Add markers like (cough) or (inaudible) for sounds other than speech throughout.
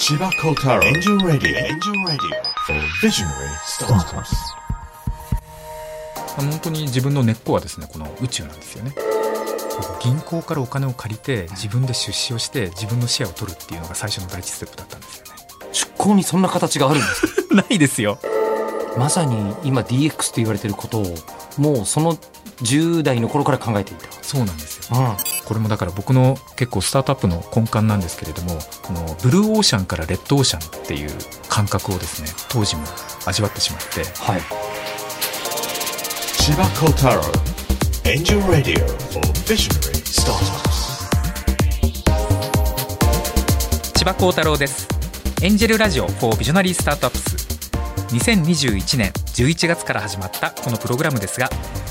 千葉幸太郎エンジェルラディオエンジェルラディオ Visionary Startups. 本当に自分の根っこはですねこの宇宙なんですよね。銀行からお金を借りて自分で出資をして自分のシェアを取るっていうのが最初の第一ステップだったんですよね。出向にそんな形があるんですか？(laughs) ないですよ。まさに今 DX と言われてることをもうその10代の頃から考えていた。そうなんですよ。うん。これもだから僕の結構スタートアップの根幹なんですけれどもこのブルーオーシャンからレッドオーシャンっていう感覚をですね当時も味わってしまって。はい。千葉幸太郎エンジェルラディオ for Visionary Startups. 千葉幸太郎です。エンジェルラジオ for ビジョナリースタートアップス2021年11月から始まったこのプログラムですが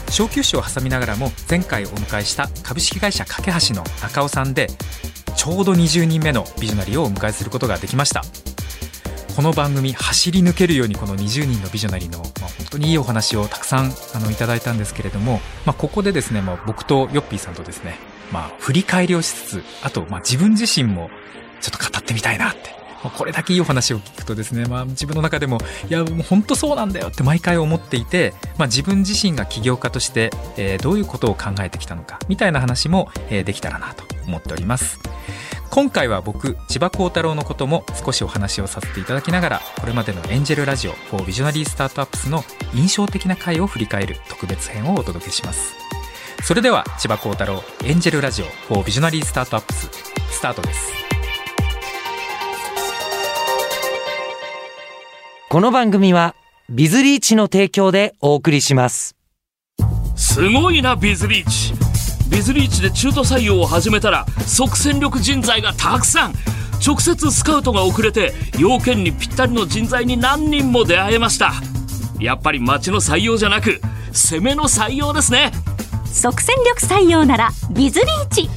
小休止を挟みながらも前回お迎えした株式会社架け橋の中尾さんでちょうど20人目のビジョナリーをお迎えすることができました。この番組走り抜けるようにこの20人のビジョナリーの、まあ、本当にいいお話をたくさんあのいただいたんですけれども、まあ、ここでですね、まあ、僕とヨッピーさんとですね、まあ、振り返りをしつつあと、まあ、自分自身もちょっと語ってみたいなってこれだけいいお話を聞くとですね、まあ、自分の中でもいやもう本当そうなんだよって毎回思っていて、まあ、自分自身が起業家として、えーどういうことを考えてきたのかみたいな話も、えーできたらなと思っております。今回は僕千葉幸太郎のことも少しお話をさせていただきながらこれまでのエンジェルラジオ for ビジョナリースタートアップスの印象的な回を振り返る特別編をお届けします。それでは千葉幸太郎エンジェルラジオ for ビジョナリースタートアップススタートです。この番組はビズリーチの提供でお送りします。すごいなビズリーチ。ビズリーチで中途採用を始めたら即戦力人材がたくさん。直接スカウトが遅れて要件にぴったりの人材に何人も出会えました。やっぱり町の採用じゃなく攻めの採用ですね。即戦力採用ならビズリーチ。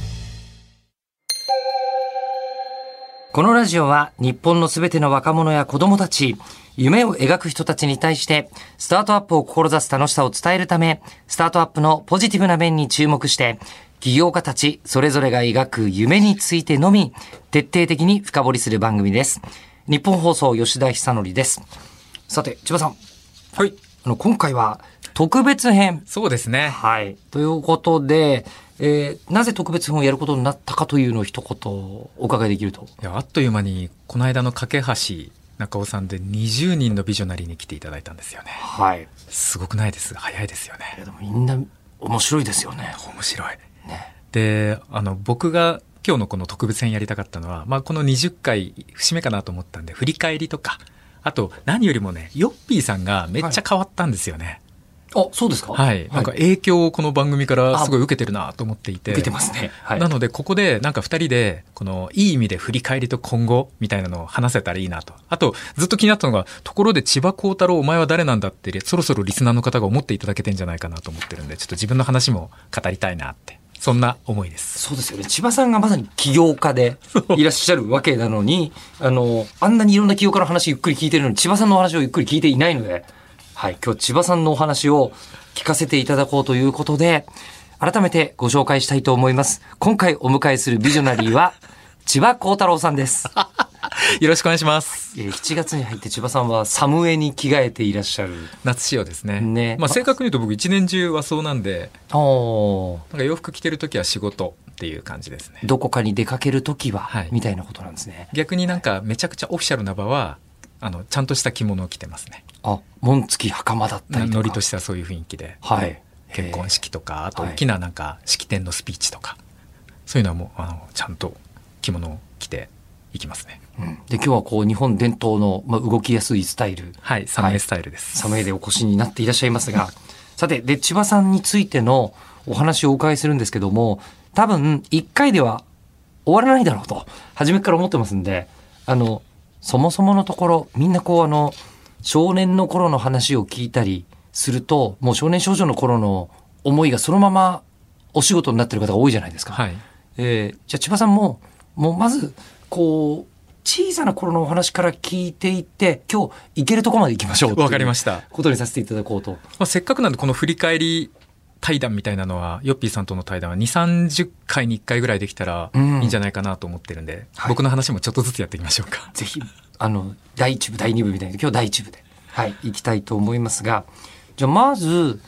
このラジオは日本のすべての若者や子供たち、夢を描く人たちに対して、スタートアップを志す楽しさを伝えるため、スタートアップのポジティブな面に注目して、起業家たちそれぞれが描く夢についてのみ、徹底的に深掘りする番組です。日本放送吉田久典です。さて、千葉さん。はい。あの、今回は特別編。そうですねはい。ということで、えーなぜ特別編をやることになったかというのを一言お伺いできると。いやあっという間にこの間の架け橋中尾さんで20人のビジョナリーに来ていただいたんですよね。はい。すごくないです。早いですよいやねでもみんな面白いですよね。面白い。ね。であの僕が今日のこの特別編やりたかったのは、まあ、この20回節目かなと思ったんで振り返りとかあと何よりもねヨッピーさんがめっちゃ変わったんですよねあ、そうですか？はい、なんか影響をこの番組からすごい受けてるなと思っていて受けてますね。はい。なので、ここでなんか二人で、この、いい意味で振り返りと今後みたいなのを話せたらいいなと。あと、ずっと気になったのが、ところで千葉幸太郎お前は誰なんだって、そろそろリスナーの方が思っていただけてんじゃないかなと思ってるんで、ちょっと自分の話も語りたいなって。そんな思いです。そうですよね。千葉さんがまさに起業家でいらっしゃるわけなのに、あの、あんなにいろんな起業家の話ゆっくり聞いてるのに、千葉さんのお話をゆっくり聞いていないので、はい、今日千葉さんのお話を聞かせていただこうということで、改めてご紹介したいと思います。今回お迎えするビジョナリーは、(laughs) 千葉幸太郎さんです。よろしくお願いします。えー7月に入って千葉さんはサムエに着替えていらっしゃる。夏仕様ですね。ねまあ、正確に言うと僕一年中和装なんで、なんか洋服着てる時は仕事っていう感じですね。どこかに出かけるときは、はいみたいなことなんですね。逆になんかめちゃくちゃオフィシャルな場は、あの、ちゃんとした着物を着てますね。あ、紋付き袴だったり。ノリとしてはそういう雰囲気で。はい。結婚式とかあとはい大きななんか式典のスピーチとか、そういうのはもうあのちゃんと着物を着ていきますねうんで、今日はこう、日本伝統の、まあ、動きやすいスタイル。はいサムエスタイルです、サムエでお越しになっていらっしゃいますが、さて、で、千葉さんについてのお話をお伺いするんですけども、多分、一回では終わらないだろうと、初めから思ってますんで、あの、そもそものところ、みんなこう、あの、少年の頃の話を聞いたりすると、もう少年少女の頃の思いがそのままお仕事になってる方が多いじゃないですか。はいえーじゃあ千葉さんも、もうまず、こう、小さな頃のお話から聞いていって、今日行けるとこまで行きましょう。わかりましたたことにさせていただこうと。まあ、せっかくなんでこの振り返り対談みたいなのは、ヨッピーさんとの対談は2、30回に1回ぐらいできたらいうんいんじゃないかなと思ってるんで、はい僕の話もちょっとずつやっていきましょうか。ぜひ、あの、第一部、第二部みたいな、今日第一部で、はい、行きたいと思いますが、じゃあまず、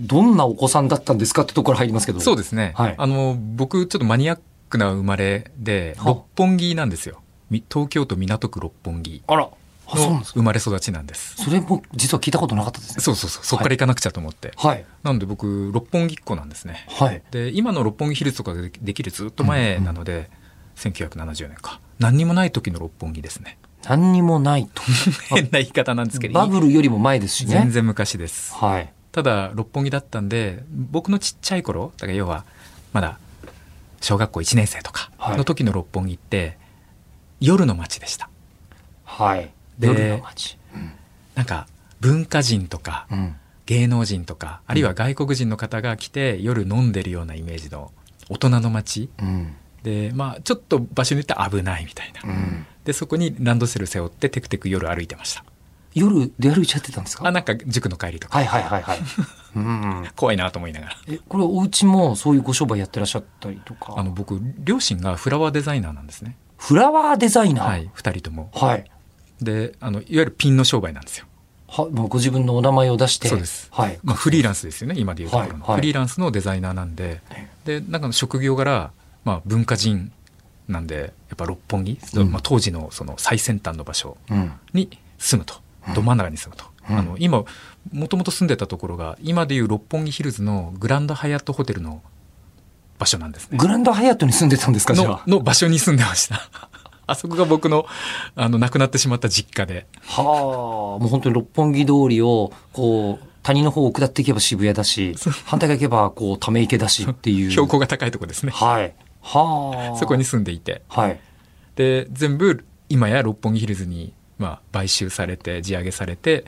どんなお子さんだったんですかってところ入りますけど。そうですね。はいあの、僕、ちょっとマニアックな生まれで、は六本木なんですよ。み東京都港区六本木あら、の。生まれ育ちなんです。それも実は聞いたことなかったですね。そうそうそう。そこから行かなくちゃと思って。はい。なので僕、六本木っ子なんですね。はい。で、今の六本木ヒルズとかがでできるずっと前なので、1970年か。何にもない時の六本木ですね。何にもないと。(laughs) 変な言い方なんですけど。バブルよりも前ですしね。全然昔です。はい。ただ、六本木だったんで、僕のちっちゃい頃、だから要は、まだ、小学校1年生とかはいの時の六本木って、夜の街でした。はい。で夜の街。なんか、文化人とか、うん。芸能人とか、あるいは外国人の方が来て、夜飲んでるようなイメージの大人の街。うん。で、まあ、ちょっと場所によっては危ないみたいな。うん。で、そこにランドセル背負ってテクテク夜歩いてました。夜出歩いちゃってたんですか？あ、なんか塾の帰りとか、はいはいはいはい。うん。(laughs) 怖いなと思いながら。え、これお家もそういうご商売やってらっしゃったりとか？あの、僕、両親がフラワーデザイナーなんですね。フラワーデザイナー？はい、二人とも。はい。で、あの、いわゆるピンの商売なんですよ。は、もうご自分のお名前を出して？そうですはい。まあ、フリーランスですよね、今でいうところの。はいはいフリーランスのデザイナーなんで、で、なんかの職業柄、まあ、文化人なんで、やっぱ六本木、うんまあ、当時のその最先端の場所うん。に住むと。ど真ん中に住むと。うんあの、今、もともと住んでたところが、今でいう六本木ヒルズのグランドハイアットホテルの場所なんですね。グランドハイアットに住んでたんですかのあ？の場所に住んでました。(laughs) あそこが僕の、あの、亡くなってしまった実家で。はあ、もう本当に六本木通りを、こう、谷の方を下っていけば渋谷だし、反対側行けば、こう、ため池だしっていう。標高が高いとこですね。はい。はあ。そこに。住んでいて。はい。で、全部、今や六本木ヒルズに、まあ、買収されて、地上げされて、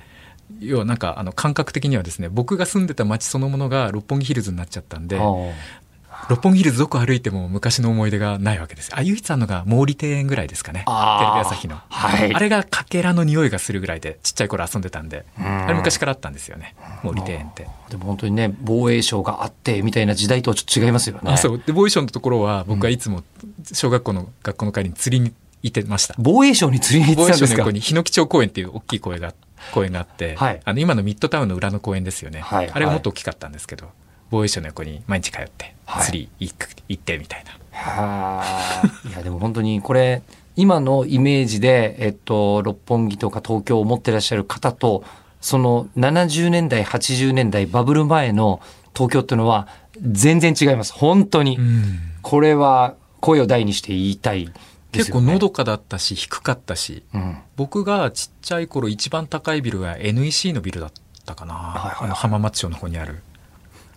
要はなんか、あの、感覚的にはですね、僕が住んでた街そのものが六本木ヒルズになっちゃったんで、は六本木ヒルズどこ歩いても昔の思い出がないわけです。あ、唯一あるのが毛利庭園ぐらいですかね。テレビ朝日の。あ。はい。あれがかけらの匂いがするぐらいで、ちっちゃい頃遊んでたんで、うんあれ昔からあったんですよね。毛利庭園って。でも本当にね、防衛省があって、みたいな時代とはちょっと違いますよね。あ、そう。で、ボーイションのところは、僕はいつも小学校の学校の帰りに釣りに行ってました。防衛省に釣りに行防ってたんですか？衛省の横に日野基町公園っていう大きい公園が、公園があって、はいあの、今のミッドタウンの裏の公園ですよね。はいあれがもっと大きかったんですけど、防衛省の横に毎日通って、はい釣り行く行ってみたいな。はあ。いや、でも本当にこれ、今のイメージで、えっと、六本木とか東京を持ってらっしゃる方と、その70年代、80年代、バブル前の東京っていうのは全然違います。本当に。これは声を大にして言いたい。結構のどかだったし、低かったし、うん。僕がちっちゃい頃一番高いビルは NEC のビルだったかな。いはいあの浜松町の方にある。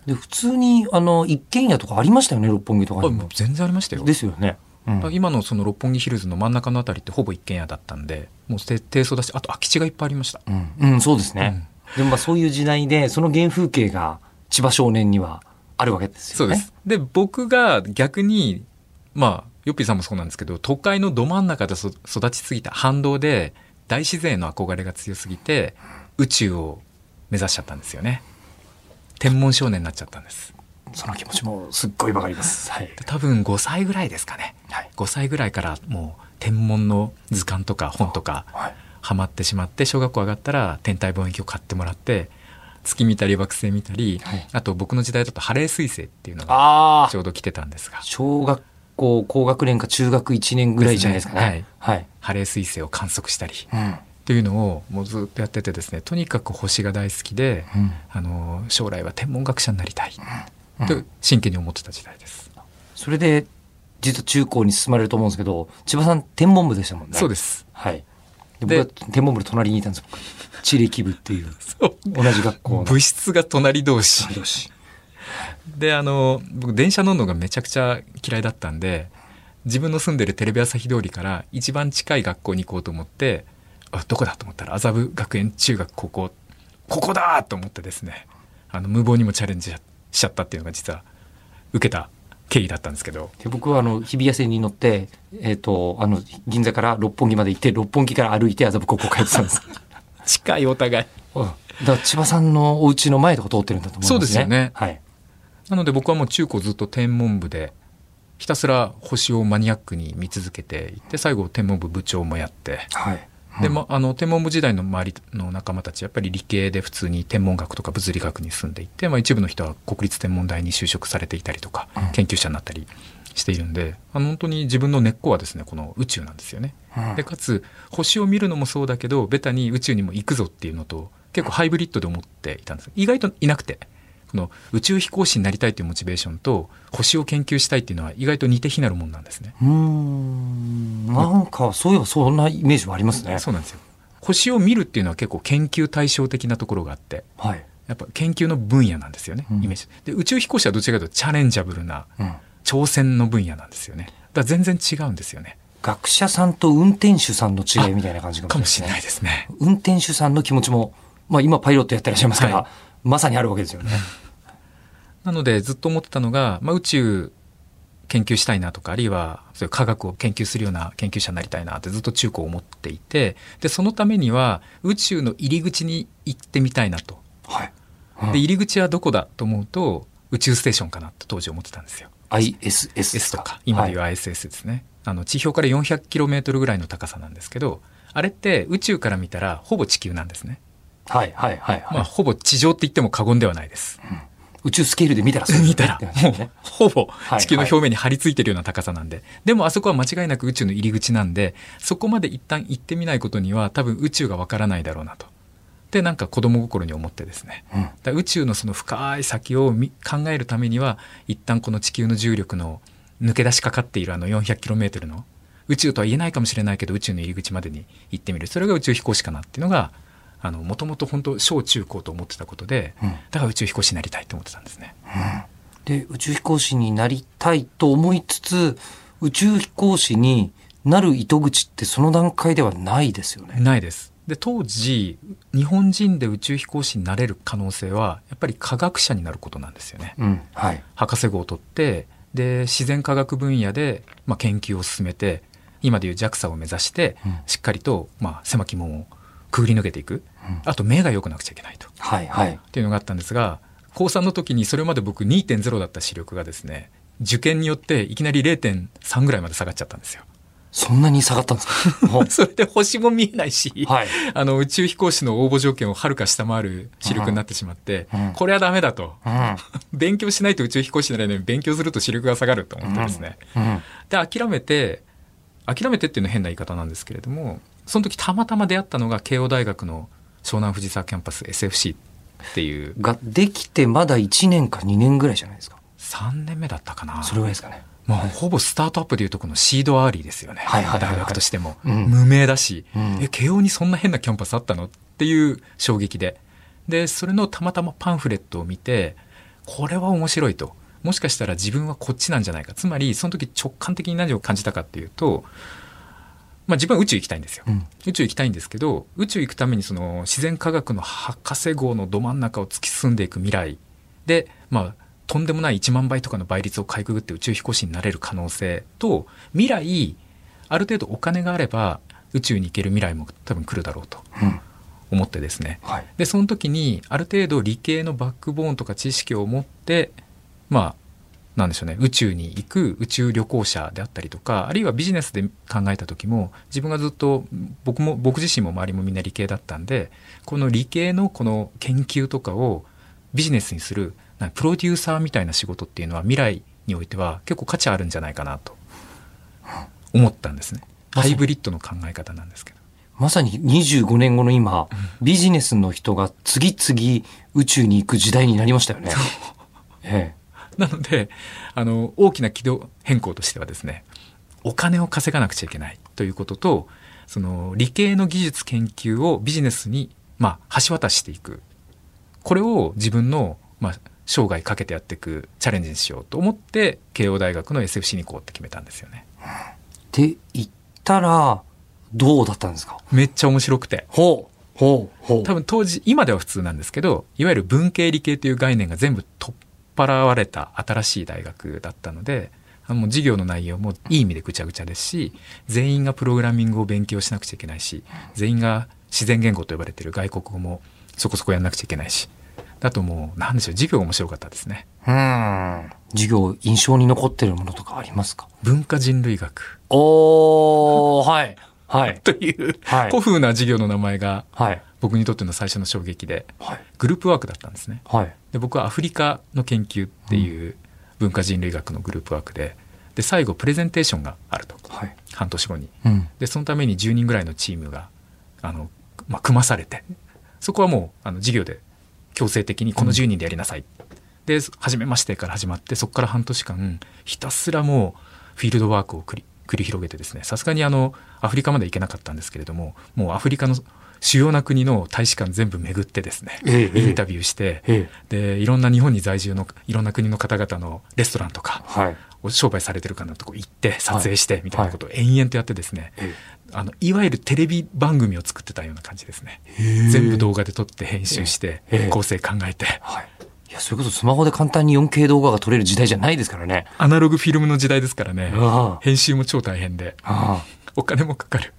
で、普通に、あの、一軒家とかありましたよね、六本木とかあにも。全然ありましたよ。ですよね。うん今のその六本木ヒルズの真ん中のあたりってほぼ一軒家だったんで、もう低低層だし、あと空き地がいっぱいありました。うん、うん、そうですね。でもまあそういう時代で、その原風景が千葉少年にはあるわけですよね。そうです。で、僕が逆に、まあ、ヨッピーさんもそうなんですけど、都会のど真ん中でそ育ちすぎた反動で、大自然への憧れが強すぎて、宇宙を目指しちゃったんですよね。天文少年になっちゃったんです。その気持ちもすっごいわかります。はい。で多分5歳ぐらいですかね。はい。5歳ぐらいからもう天文の図鑑とか本とかはい。ハマってしまって小学校上がったら天体望遠鏡を買ってもらって月見たり惑星見たり、はいあと僕の時代だとハレー彗星っていうのがちょうど来てたんですが小学校高学年か中学1年ぐらいじゃないですかね。はい。ハレー彗星を観測したりっうん。ていうのをもうずっとやっててですねとにかく星が大好きで、うんあの将来は天文学者になりたい、うんと真剣に思ってた時代です、それで、実は中高に進まれると思うんですけど、千葉さん天文部でしたもんね。。そうですすはい。でで僕は天文部の隣にいたんです僕地理部っていう、そう同じ学校の。物質が隣同士よし。であの僕電車乗るのがめちゃくちゃ嫌いだったんで自分の住んでるテレビ朝日通りから一番近い学校に行こうと思ってあどこだと思ったら麻布学園中学高校ここだと思ってですねあの無謀にもチャレンジしちゃったっていうのが実は受けた経緯だったんですけどで僕はあの日比谷線に乗って、えっ、と、あの、銀座から六本木まで行って、六本木から歩いて麻布高校帰ってたんです。(laughs) 近いお互いうんだから千葉さんのお家の前とか通ってるんだと思いますね。そうですよねはい。なので僕はもう中高ずっと天文部でひたすら星をマニアックに見続けていって最後天文部部長もやってはい。で、ま、あの天文部時代の周りの仲間たちやっぱり理系で普通に天文学とか物理学に住んでいて、まあ、一部の人は国立天文台に就職されていたりとか、うん。研究者になったりしているんであの本当に自分の根っこはですねこの宇宙なんですよね。うん。でかつ星を見るのもそうだけどベタに宇宙にも行くぞっていうのと結構ハイブリッドで思っていたんです。意外といなくてこの宇宙飛行士になりたいというモチベーションと星を研究したいっていうのは意外と似て非なるもんなんですね。うーん。なんか、そういえばそんなイメージはありますね。そうなんですよ星を見るっていうのは結構研究対象的なところがあってはい。やっぱ研究の分野なんですよね、うんイメージで宇宙飛行士はどちらかというとチャレンジャブルなうん。挑戦の分野なんですよねだから全然違うんですよね学者さんと運転手さんの違いみたいな感じかもしれないいですね運転手さんの気持ちも、まあ今パイロットやってらっしゃいますから、はまさにあるわけですよね。なのでずっと思ってたのが、まあ、宇宙研究したいなとかあるいはそういう科学を研究するような研究者になりたいなってずっと中高思っていてでそのためには宇宙の入り口に行ってみたいなと。はい。で入り口はどこだと思うと宇宙ステーションかなと当時思ってたんですよ。ISS とか。今でいうは ISS ですね、あの地表から 400km ぐらいの高さなんですけどあれって宇宙から見たらほぼ地球なんですね、はい、はい、はい。はい。まあ、ほぼ地上って言っても過言ではないです宇宙スケールで見たらそう見たらほぼい地球の表面に張り付いてるような高さなんで、でもあそこは間違いなく宇宙の入り口なんでそこまで一旦行ってみないことには多分宇宙がわからないだろうなと。でなんか子供心に思ってですね。うん。宇宙のその深い先をみ考えるためには一旦この地球の重力の抜け出しかかっているあの 400km の宇宙とは言えないかもしれないけど宇宙の入り口までに行ってみる。それが宇宙飛行士かなっていうのがもともと本当小中高と思ってたことで、うんだから宇宙飛行士になりたいと思ってたんですね。で、宇宙飛行士になりたいと思いつつ、宇宙飛行士になる糸口ってその段階ではないですよね。ないです。で当時日本人で宇宙飛行士になれる可能性はやっぱり科学者になることなんですよね。うん。はい。博士号を取ってで自然科学分野で、まあ、研究を進めて今でいう JAXA を目指して、うんしっかりと、まあ、狭き門をくぐり抜けていく、うんあと目が良くなくちゃいけないと。はい、はい。っていうのがあったんですが高3の時にそれまで僕2.0だった視力がですね受験によっていきなり0.3ぐらいまで下がっちゃったんですよ。そんなに下がったんですか？(laughs) ほそれで星も見えないし、はい。あの宇宙飛行士の応募条件をはるか下回る視力になってしまって、うんこれはダメだと。うん。勉 (laughs) 勉強しないと宇宙飛行士になれないのに勉強すると視力が下がると思ってですね。うん。で、諦めて、諦めてっていうのは変な言い方なんですけれども、その時たまたま出会ったのが慶応大学の湘南藤沢キャンパス SFC っていうができてまだ1年か2年ぐらいじゃないですか。3年目だったかな。それぐらいですかね。もうほぼスタートアップでいうとこのシードアーリーですよね。はいはいはいはい大学としても。うん無名だし、うんえ、慶応にそんな変なキャンパスあったのっていう衝撃で。で、それのたまたまパンフレットを見て、これは面白いと。もしかしたら自分はこっちなんじゃないか。つまり、その時直感的に何を感じたかっていうと、まあ自分は宇宙行きたいんですよ。うん宇宙行きたいんですけど、宇宙行くためにその自然科学の博士号のど真ん中を突き進んでいく未来で、まあ、とんでもない1万倍とかの倍率をかいくぐって宇宙飛行士になれる可能性と、未来、ある程度お金があれば宇宙に行ける未来も多分来るだろうとうん。思ってですね。はい。で、その時にある程度理系のバックボーンとか知識を持って、まあ、なんでしょうね、宇宙に行く宇宙旅行者であったりとか、あるいはビジネスで考えた時も、自分がずっと、僕も、僕自身も周りもみんな理系だったんで、この理系のこの研究とかをビジネスにする、プロデューサーみたいな仕事っていうのは未来においては結構価値あるんじゃないかなと思ったんですね。ハイブリッドの考え方なんですけど。まさに25年後の今、ビジネスの人が次々宇宙に行く時代になりましたよね。えなので、あの、大きな軌道変更としてはですね、お金を稼がなくちゃいけないということと、その理系の技術研究をビジネスに、まあ、橋渡ししていく。これを自分の、まあ、生涯かけてやっていくチャレンジにしようと思って、慶応大学の SFC に行こうって決めたんですよね。えって言ったら、どうだったんですか？めっちゃ面白くて。ほう、ほう、ほう。多分当時、今では普通なんですけど、いわゆる文系理系という概念が全部取っ払われた新しい大学だったので、もう授業の内容もいい意味でぐちゃぐちゃですし、全員がプログラミングを勉強しなくちゃいけないし、全員が自然言語と呼ばれている外国語もそこそこやんなくちゃいけないしあともうなんでしょう授業面白かったですねうん。授業、印象に残ってるものとかありますか？文化人類学おー、はい。はい。(laughs) という、はい古風な授業の名前がはい。僕にとっての最初の衝撃ではい。グループワークだったんですねはい。で僕はアフリカの研究っていう文化人類学のグループワークでで最後プレゼンテーションがあるとはい。半年後にうん。でそのために10人ぐらいのチームがあの、まあ、組まされてそこはもうあの授業で強制的にこの10人でやりなさい、で初めましてから始まってそこから半年間ひたすらもうフィールドワークを繰り繰り広げてですねさすがにあのアフリカまで行けなかったんですけれどももうアフリカの主要な国の大使館全部巡ってですね、ええインタビューして、えでいろんな日本に在住のいろんな国の方々のレストランとかはい。お商売されてるかなとこ行って撮影してはい。みたいなことを延々とやってですね、えあのいわゆるテレビ番組を作ってたような感じですね。全部動画で撮って編集してええ。構成考えてはい。いや、それこそスマホで簡単に 4K 動画が撮れる時代じゃないですからね。アナログフィルムの時代ですからね。ああ。編集も超大変で。あお金もかかる。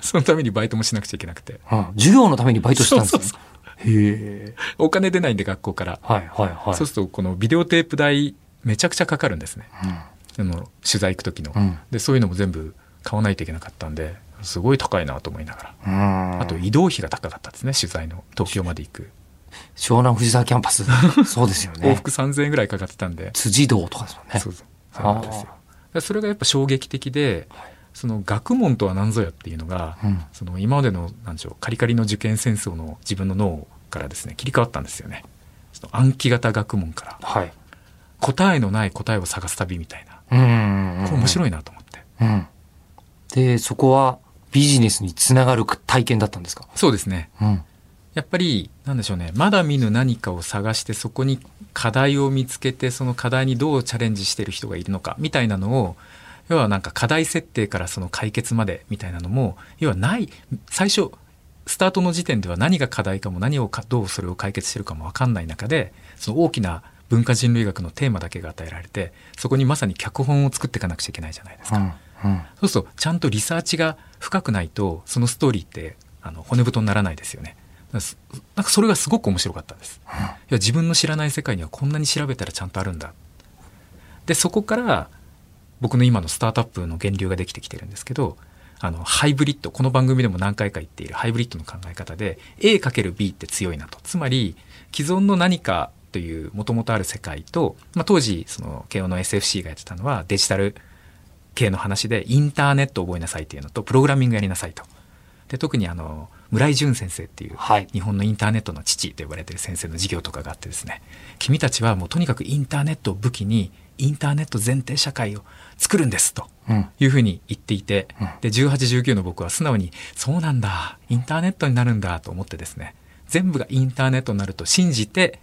そのためにバイトもしなくちゃいけなくて。授業のためにバイトしたんですね。そうそうへえ。お金出ないんで学校から、はいはいはい。そうするとこのビデオテープ代めちゃくちゃかかるんですね、あの取材行く時の、うん。でそういうのも全部買わないといけなかったんですごい高いなと思いながら。うん。あと移動費が高かったですね取材の。東京まで行く湘南藤沢キャンパス。(laughs) そうですよね。往復3000円ぐらいかかってたんで、辻堂とかですもんね。そうそうそうなんですよそれがやっぱ衝撃的で、その学問とは何ぞやっていうのが、うんその今までのなんでしょうカリカリの受験戦争の自分の脳からですね切り替わったんですよねその暗記型学問からはい。答えのない答えを探す旅みたいなうん。これ面白いなと思って、うん。で、そこはビジネスにつながる体験だったんですか？そうですねうん。やっぱりなんでしょうねまだ見ぬ何かを探してそこに課題を見つけてその課題にどうチャレンジしてる人がいるのかみたいなのを要はなんか課題設定からその解決までみたいなのも要はない最初スタートの時点では何が課題かも何をかどうそれを解決してるかも分かんない中でその大きな文化人類学のテーマだけが与えられてそこにまさに脚本を作っていかなくちゃいけないじゃないですか。うん。うん。そうするとちゃんとリサーチが深くないとそのストーリーってあの骨太にならないですよね。なんかそれがすごく面白かったんです。いや自分の知らない世界にはこんなに調べたらちゃんとあるんだ。でそこから僕の今のスタートアップの源流ができてきてるんですけどあのハイブリッドこの番組でも何回か言っているハイブリッドの考え方で A×B って強いなとつまり既存の何かというもともとある世界と、まあ、当時その慶応の SFC がやってたのはデジタル系の話でインターネットを覚えなさいっていうのとプログラミングやりなさいと。で特にあの村井淳先生っていうはい日本のインターネットの父と呼ばれてる先生の授業とかがあってですね君たちはもうとにかくインターネットを武器にインターネット前提社会を作るんですとうん。いうふうに言っていてうんで1819の僕は素直にそうなんだインターネットになるんだと思ってですね全部がインターネットになると信じて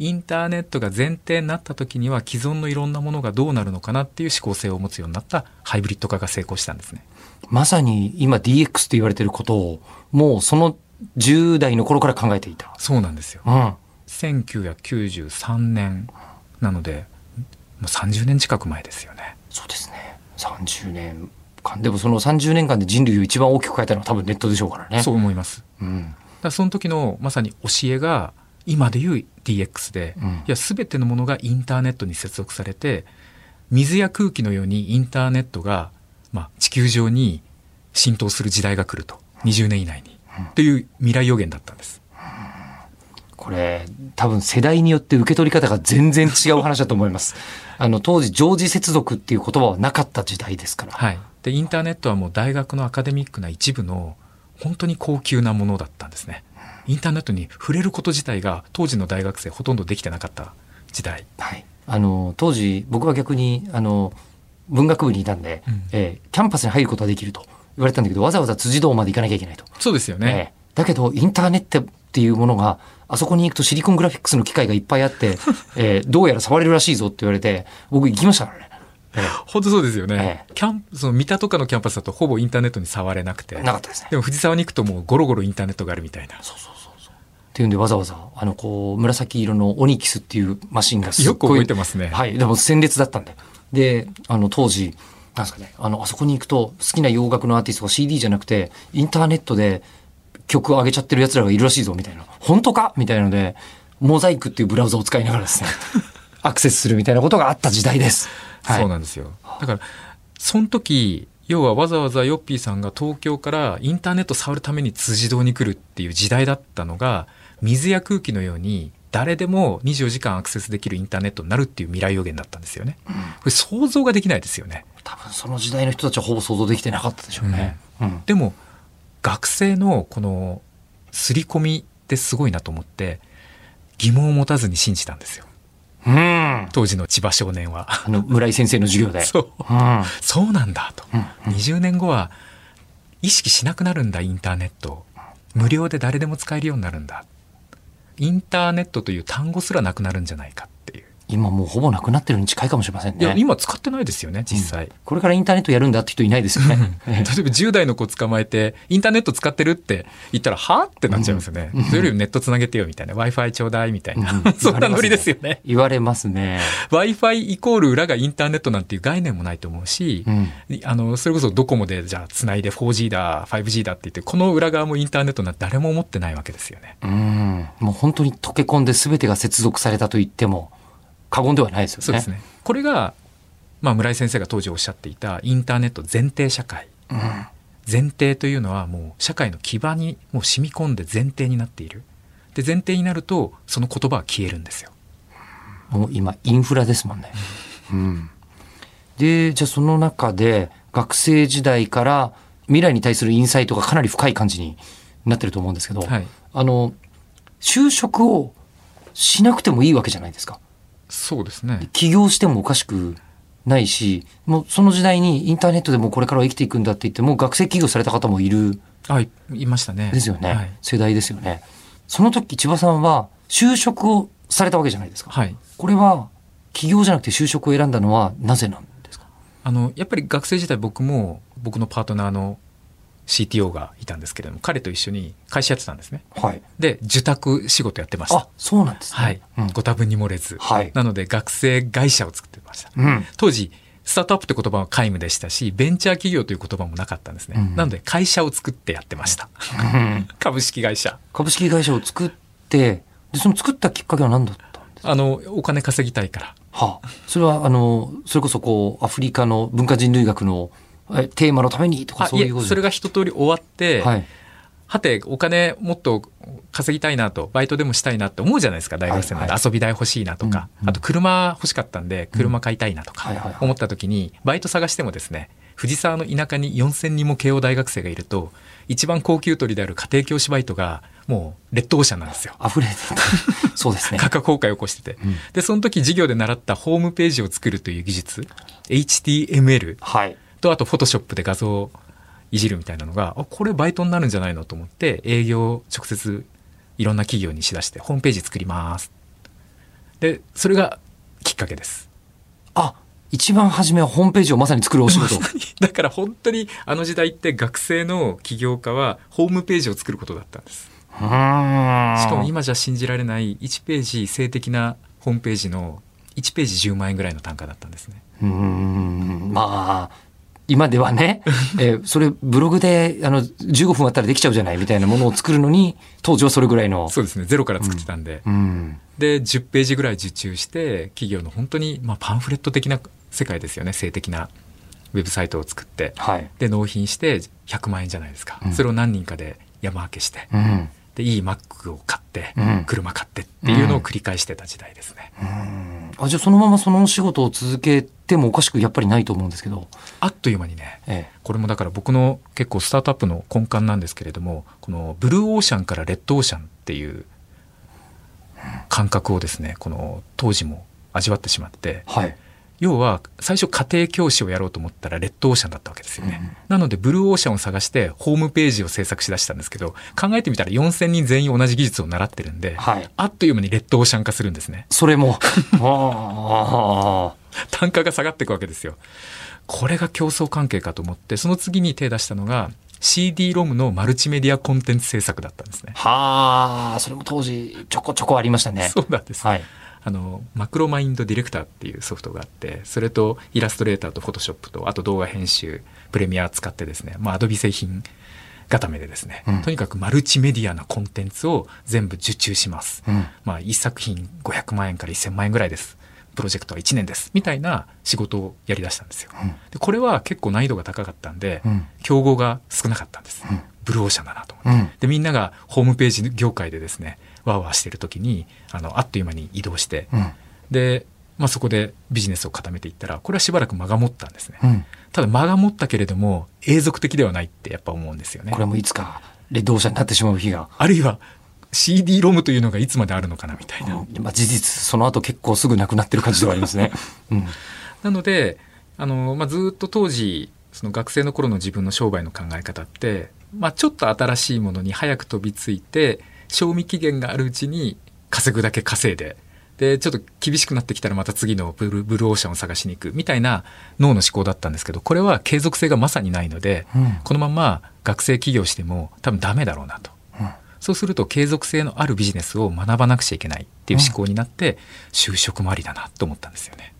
インターネットが前提になった時には既存のいろんなものがどうなるのかなっていう思考性を持つようになったハイブリッド化が成功したんですね。まさに今 DX って言われてることを、もうその10代の頃から考えていた。そうなんですよ。うん。1993年なのでもう30年近く前ですよね。そうですね。30年間。でもその30年間で人類を一番大きく変えたのは多分ネットでしょうからね。そう思います。うん。だその時のまさに教えが今でいう DX で、うんいや全てのものがインターネットに接続されて水や空気のようにインターネットが、まあ、地球上に浸透する時代が来ると20年以内に、という未来予言だったんです。これ、多分世代によって受け取り方が全然違う話だと思います。(laughs) あの、当時、常時接続っていう言葉はなかった時代ですから。はい、でインターネットはもう大学のアカデミックな一部の本当に高級なものだったんですね。インターネットに触れること自体が当時の大学生ほとんどできてなかった時代。はい。あの、当時、僕は逆に、あの、文学部にいたんで、うんえーキャンパスに入ることはできると言われたんだけど、わざわざ辻堂まで行かなきゃいけないと。そうですよね。えーだけど、インターネットっていうものが、あそこに行くとシリコングラフィックスの機械がいっぱいあって、(laughs) えーどうやら触れるらしいぞって言われて、僕行きましたからね。え本当そうですよね。えキャンその三田とかのキャンパスだとほぼインターネットに触れなくて。ーなかったですね。でも藤沢に行くともうゴロゴロインターネットがあるみたいな。っていうんでわざわざ、あの、こう、紫色のオニキスっていうマシンがすっごい。よく覚えてますねはい。でも鮮烈だったんで。で、あの、当時、なんですかね、あの、あそこに行くと好きな洋楽のアーティストが CD じゃなくて、インターネットで曲を上げちゃってる奴らがいるらしいぞ、みたいな。本当か？みたいなので、モザイクっていうブラウザを使いながらですね、(laughs) アクセスするみたいなことがあった時代です。はいそうなんですよ。だから、その時、要はわざわざヨッピーさんが東京からインターネット触るために辻堂に来るっていう時代だったのが、水や空気のように誰でも24時間アクセスできるインターネットになるっていう未来予言だったんですよね。これ想像ができないですよね。多分その時代の人たちはほぼ想像できてなかったでしょうね。うん。でも、学生のこの刷り込みってすごいなと思って、疑問を持たずに信じたんですよ。うん。あ当時の千葉少年は。の、村井先生の授業で。そう。うん。そうなんだと。うん20年後は意識しなくなるんだ、インターネット。無料で誰でも使えるようになるんだ。インターネットという単語すらなくなるんじゃないか。今もうほぼなくなってるに近いかもしれませんね。いや、今使ってないですよね、実際。これからインターネットやるんだって人いないですよね。例 (laughs) えば10代の子捕まえて、インターネット使ってるって言ったら、はってなっちゃいますよね。それよりネットつなげてよみたいな。Wi-Fi ちょうだいみたいな。うんそんなノリですよね。言われますね。Wi-Fi イコール裏がインターネットなんていう概念もないと思うし、うん。あの、それこそドコモでじゃあ繋いで 4G だ、5G だって言って、この裏側もインターネットなんて誰も思ってないわけですよね。うん。もう本当に溶け込んで全てが接続されたと言っても過言ではないですよね。そうですね。これが、まあ、村井先生が当時おっしゃっていたインターネット前提社会。前提というのはもう社会の基盤にもう染み込んで前提になっている。で、前提になると、その言葉は消えるんですよ。もう今インフラですもんね。うん。で、じゃあその中で学生時代から未来に対するインサイトがかなり深い感じになってると思うんですけど、はい。あの、就職をしなくてもいいわけじゃないですか。そうですね。起業してもおかしくないし、もうその時代にインターネットでもうこれからは生きていくんだって言って、もう学生起業された方もいるあ、いいましたね。ですよね。はい。世代ですよね。その時千葉さんは就職をされたわけじゃないですか。はい。これは起業じゃなくて就職を選んだのはなぜなんですか？あの、やっぱり学生時代僕も、僕のパートナーの CTO がいたんですけれども、彼と一緒に会社やってたんですね。はい。で、受託仕事やってましたあ。、そうなんですね。はい、うんご多分に漏れず。はいなので、学生会社を作ってました。うん。当時、スタートアップって言葉は皆無でしたし、ベンチャー企業という言葉もなかったんですね。うんなので、会社を作ってやってました。うん (laughs) 株式会社。株式会社を作って、で、その作ったきっかけは何だったんですか？あの、お金稼ぎたいから。はあ、それは、あの、それこそこう、アフリカの文化人類学のえテーマのためにとかそういうこと、それが一通り終わって、はい。はて、お金もっと稼ぎたいなと、バイトでもしたいなって思うじゃないですか、大学生なんで。遊び代欲しいなとか、うんうんあと車欲しかったんで、車買いたいなとか思った時に、バイト探してもですね、藤沢の田舎に4000人も慶応大学生がいると、一番高級取りである家庭教師バイトが、もう、レッドオーシャンなんですよ。溢れてた。(laughs) そうですね。価格崩壊を起こしてて。うんで、その時授業で習ったホームページを作るという技術、HTML はい。と、あと、フォトショップで画像をいじるみたいなのが、あ、これバイトになるんじゃないのと思って、営業を直接いろんな企業にしだして、ホームページ作ります。で、それがきっかけです。あ、一番初めはホームページをまさに作るお仕事。(laughs) だから本当にあの時代って学生の起業家はホームページを作ることだったんです。しかも今じゃ信じられない1ページ性的なホームページの1ページ10万円ぐらいの単価だったんですね。うーん。まあ、今ではね、(laughs) えーそれブログであの15分あったらできちゃうじゃないみたいなものを作るのに、当時はそれぐらいの。そうですね。ゼロから作ってたんで。うん。で、10ページぐらい受注して、企業の本当に、まあ、パンフレット的な世界ですよね。性的なウェブサイトを作って。はい。で、納品して100万円じゃないですか。うんそれを何人かで山分けして。うん。で、いい Mac を買って、うん車買ってっていうのを繰り返してた時代ですね。あ、じゃあそのままそのお仕事を続けてもおかしくやっぱりないと思うんですけど。あっという間にね、ええ。これもだから僕の結構スタートアップの根幹なんですけれども、このブルーオーシャンからレッドオーシャンっていう感覚をですね、この当時も味わってしまって、はい。要は最初家庭教師をやろうと思ったらレッドオーシャンだったわけですよね。なのでブルーオーシャンを探してホームページを制作しだしたんですけど、考えてみたら4000人全員同じ技術を習ってるんで、はい。あっという間にレッドオーシャン化するんですね。それも。(laughs) 単価が下がっていくわけですよ。これが競争関係かと思って、その次に手出したのが CD-ROM のマルチメディアコンテンツ制作だったんですね。はあ、それも当時ちょこちょこありましたね。そうなんです。はい。あの、マクロマインドディレクターっていうソフトがあって、それとイラストレーターとフォトショップと、あと動画編集、プレミア使ってですね、まあ、アドビ製品固めでですね、うんとにかくマルチメディアなコンテンツを全部受注します。うんまあ、1作品500万円から1000万円ぐらいです。プロジェクトは1年です。みたいな仕事をやりだしたんですよ。うんでこれは結構難易度が高かったんで、うん競合が少なかったんです。うんブルーオーシャンだなと思って。うんで、みんながホームページ業界でですね、ワーワーしてる時に、あの、あっという間に移動して、うんで、まあ、そこでビジネスを固めていったら、これはしばらく間が持ったんですね。うんただ間が持ったけれども、永続的ではないってやっぱ思うんですよねこ。れもいつかレッドオーシャンになってしまう日が、あるいは CD ロムというのがいつまであるのかなみたいな。うんまあ、事実その後結構すぐなくなってる感じではありますね。(laughs) うんなので、あの、まあ、ずっと当時、その学生の頃の自分の商売の考え方って、まあ、ちょっと新しいものに早く飛びついて、賞味期限があるうちに稼ぐだけ稼いで、で、ちょっと厳しくなってきたらまた次のブルーブルーオーシャンを探しに行くみたいな脳の思考だったんですけど、これは継続性がまさにないので、うんこのまま学生起業しても多分ダメだろうなと。うんそうすると継続性のあるビジネスを学ばなくちゃいけないっていう思考になって、就職もありだなと思ったんですよね。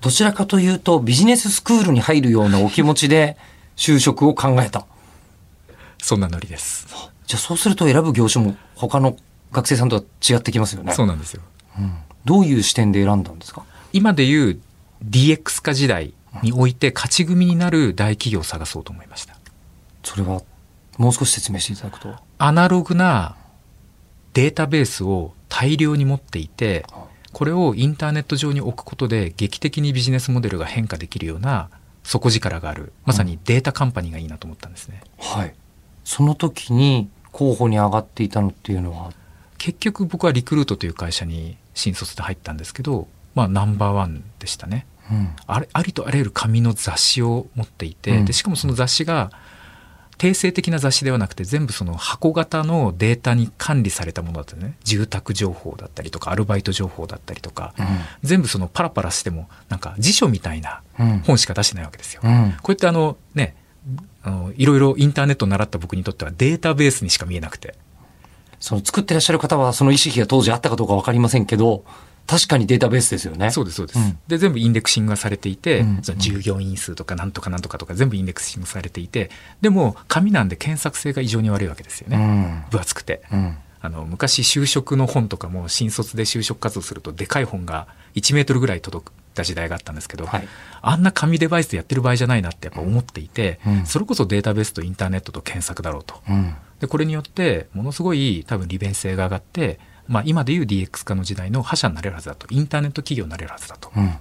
どちらかというとビジネススクールに入るようなお気持ちで就職を考えた。そんなノリです。じゃあそうすると選ぶ業種も他の学生さんとは違ってきますよね。そうなんですよ。どういう視点で選んだんですか？今でいう DX 化時代において勝ち組になる大企業を探そうと思いました。それはもう少し説明していただくと。アナログなデータベースを大量に持っていて、これをインターネット上に置くことで劇的にビジネスモデルが変化できるような底力がある、まさにデータカンパニーがいいなと思ったんですね。はい。その時に候補に上がっていたのっていうのは、結局僕はリクルートという会社に新卒で入ったんですけど、まあナンバーワンでしたね。うん。あれありとあらゆる紙の雑誌を持っていて、うんでしかもその雑誌が定性的な雑誌ではなくて全部その箱型のデータに管理されたものだったね住宅情報だったりとかアルバイト情報だったりとか、全部そのパラパラしてもなんか辞書みたいなうん。本しか出してないわけですよ。うん。こうやってあのねあのいろいろインターネットを習った僕にとってはデータベースにしか見えなくてその作ってらっしゃる方はその意識が当時あったかどうかわかりませんけど、確かにデータベースですよね。そうですそうです、うんで全部インデクシングがされていて、うんその従業員数とかなんとかなんとかとか全部インデクシングされていてでも紙なんで検索性が異常に悪いわけですよね、うん。分厚くてうん。あの昔就職の本とかも新卒で就職活動するとでかい本が1メートルぐらい届いた時代があったんですけど、はい。あんな紙デバイスでやってる場合じゃないなってやっぱ思っていて、うんそれこそデータベースとインターネットと検索だろうとうん。でこれによってものすごい多分利便性が上がって、まあ、今でいう DX 化の時代の覇者になれるはずだとインターネット企業になれるはずだと。うん。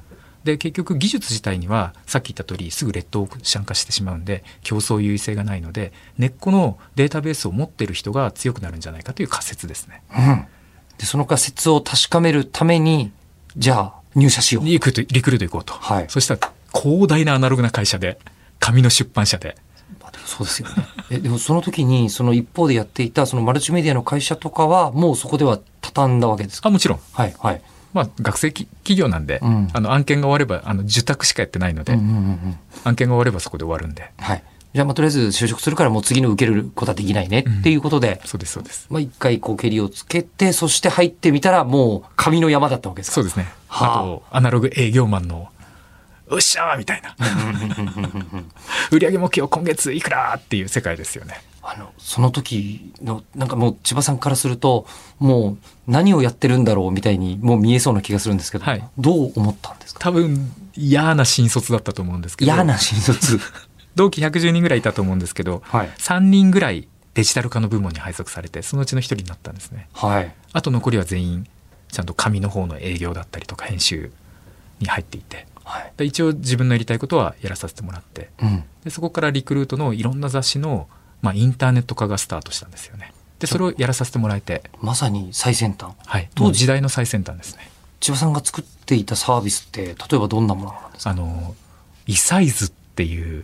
で結局技術自体にはさっき言った通りすぐ劣等オークション化してしまうんで競争優位性がないので根っこのデータベースを持ってる人が強くなるんじゃないかという仮説ですね。うん。で、その仮説を確かめるために、じゃあ入社しよう。リクルートリクルート行こうと、はいそしたら広大なアナログな会社で紙の出版社でまあでもそうですよね。(laughs) え、でもその時に、その一方でやっていた、そのマルチメディアの会社とかは、もうそこでは畳んだわけですか？あもちろん、はい、はい。まあ、学生き企業なんで、うんあの案件が終わればあの受託しかやってないので、うんうんうんうん。案件が終わればそこで終わるんではい。じゃあ、まあ、とりあえず就職するからもう次の受けることはできないねっていうことで、そうですそうですまあ、一回こう、蹴りをつけて、そして入ってみたら、もう、紙の山だったわけですかそうですね。はああと、アナログ営業マンの、よっしゃーみたいな。(laughs) 売上目標今月いくらっていう世界ですよね。あの、その時の、なんかもう千葉さんからすると、もう何をやってるんだろうみたいにもう見えそうな気がするんですけど、はいどう思ったんですか？多分、嫌な新卒だったと思うんですけど。嫌な新卒。同期110人ぐらいいたと思うんですけど、はい3人ぐらいデジタル化の部門に配属されて、そのうちの1人になったんですね。はい。あと残りは全員、ちゃんと紙の方の営業だったりとか編集に入っていて。はい。で一応自分のやりたいことはやらさせてもらって、うん。でそこからリクルートのいろんな雑誌の、まあ、インターネット化がスタートしたんですよね。でそれをやらさせてもらえて、まさに最先端。はい、もう時代の最先端ですね。千葉さんが作っていたサービスって、例えばどんなものなんですか？あのイサイズっていう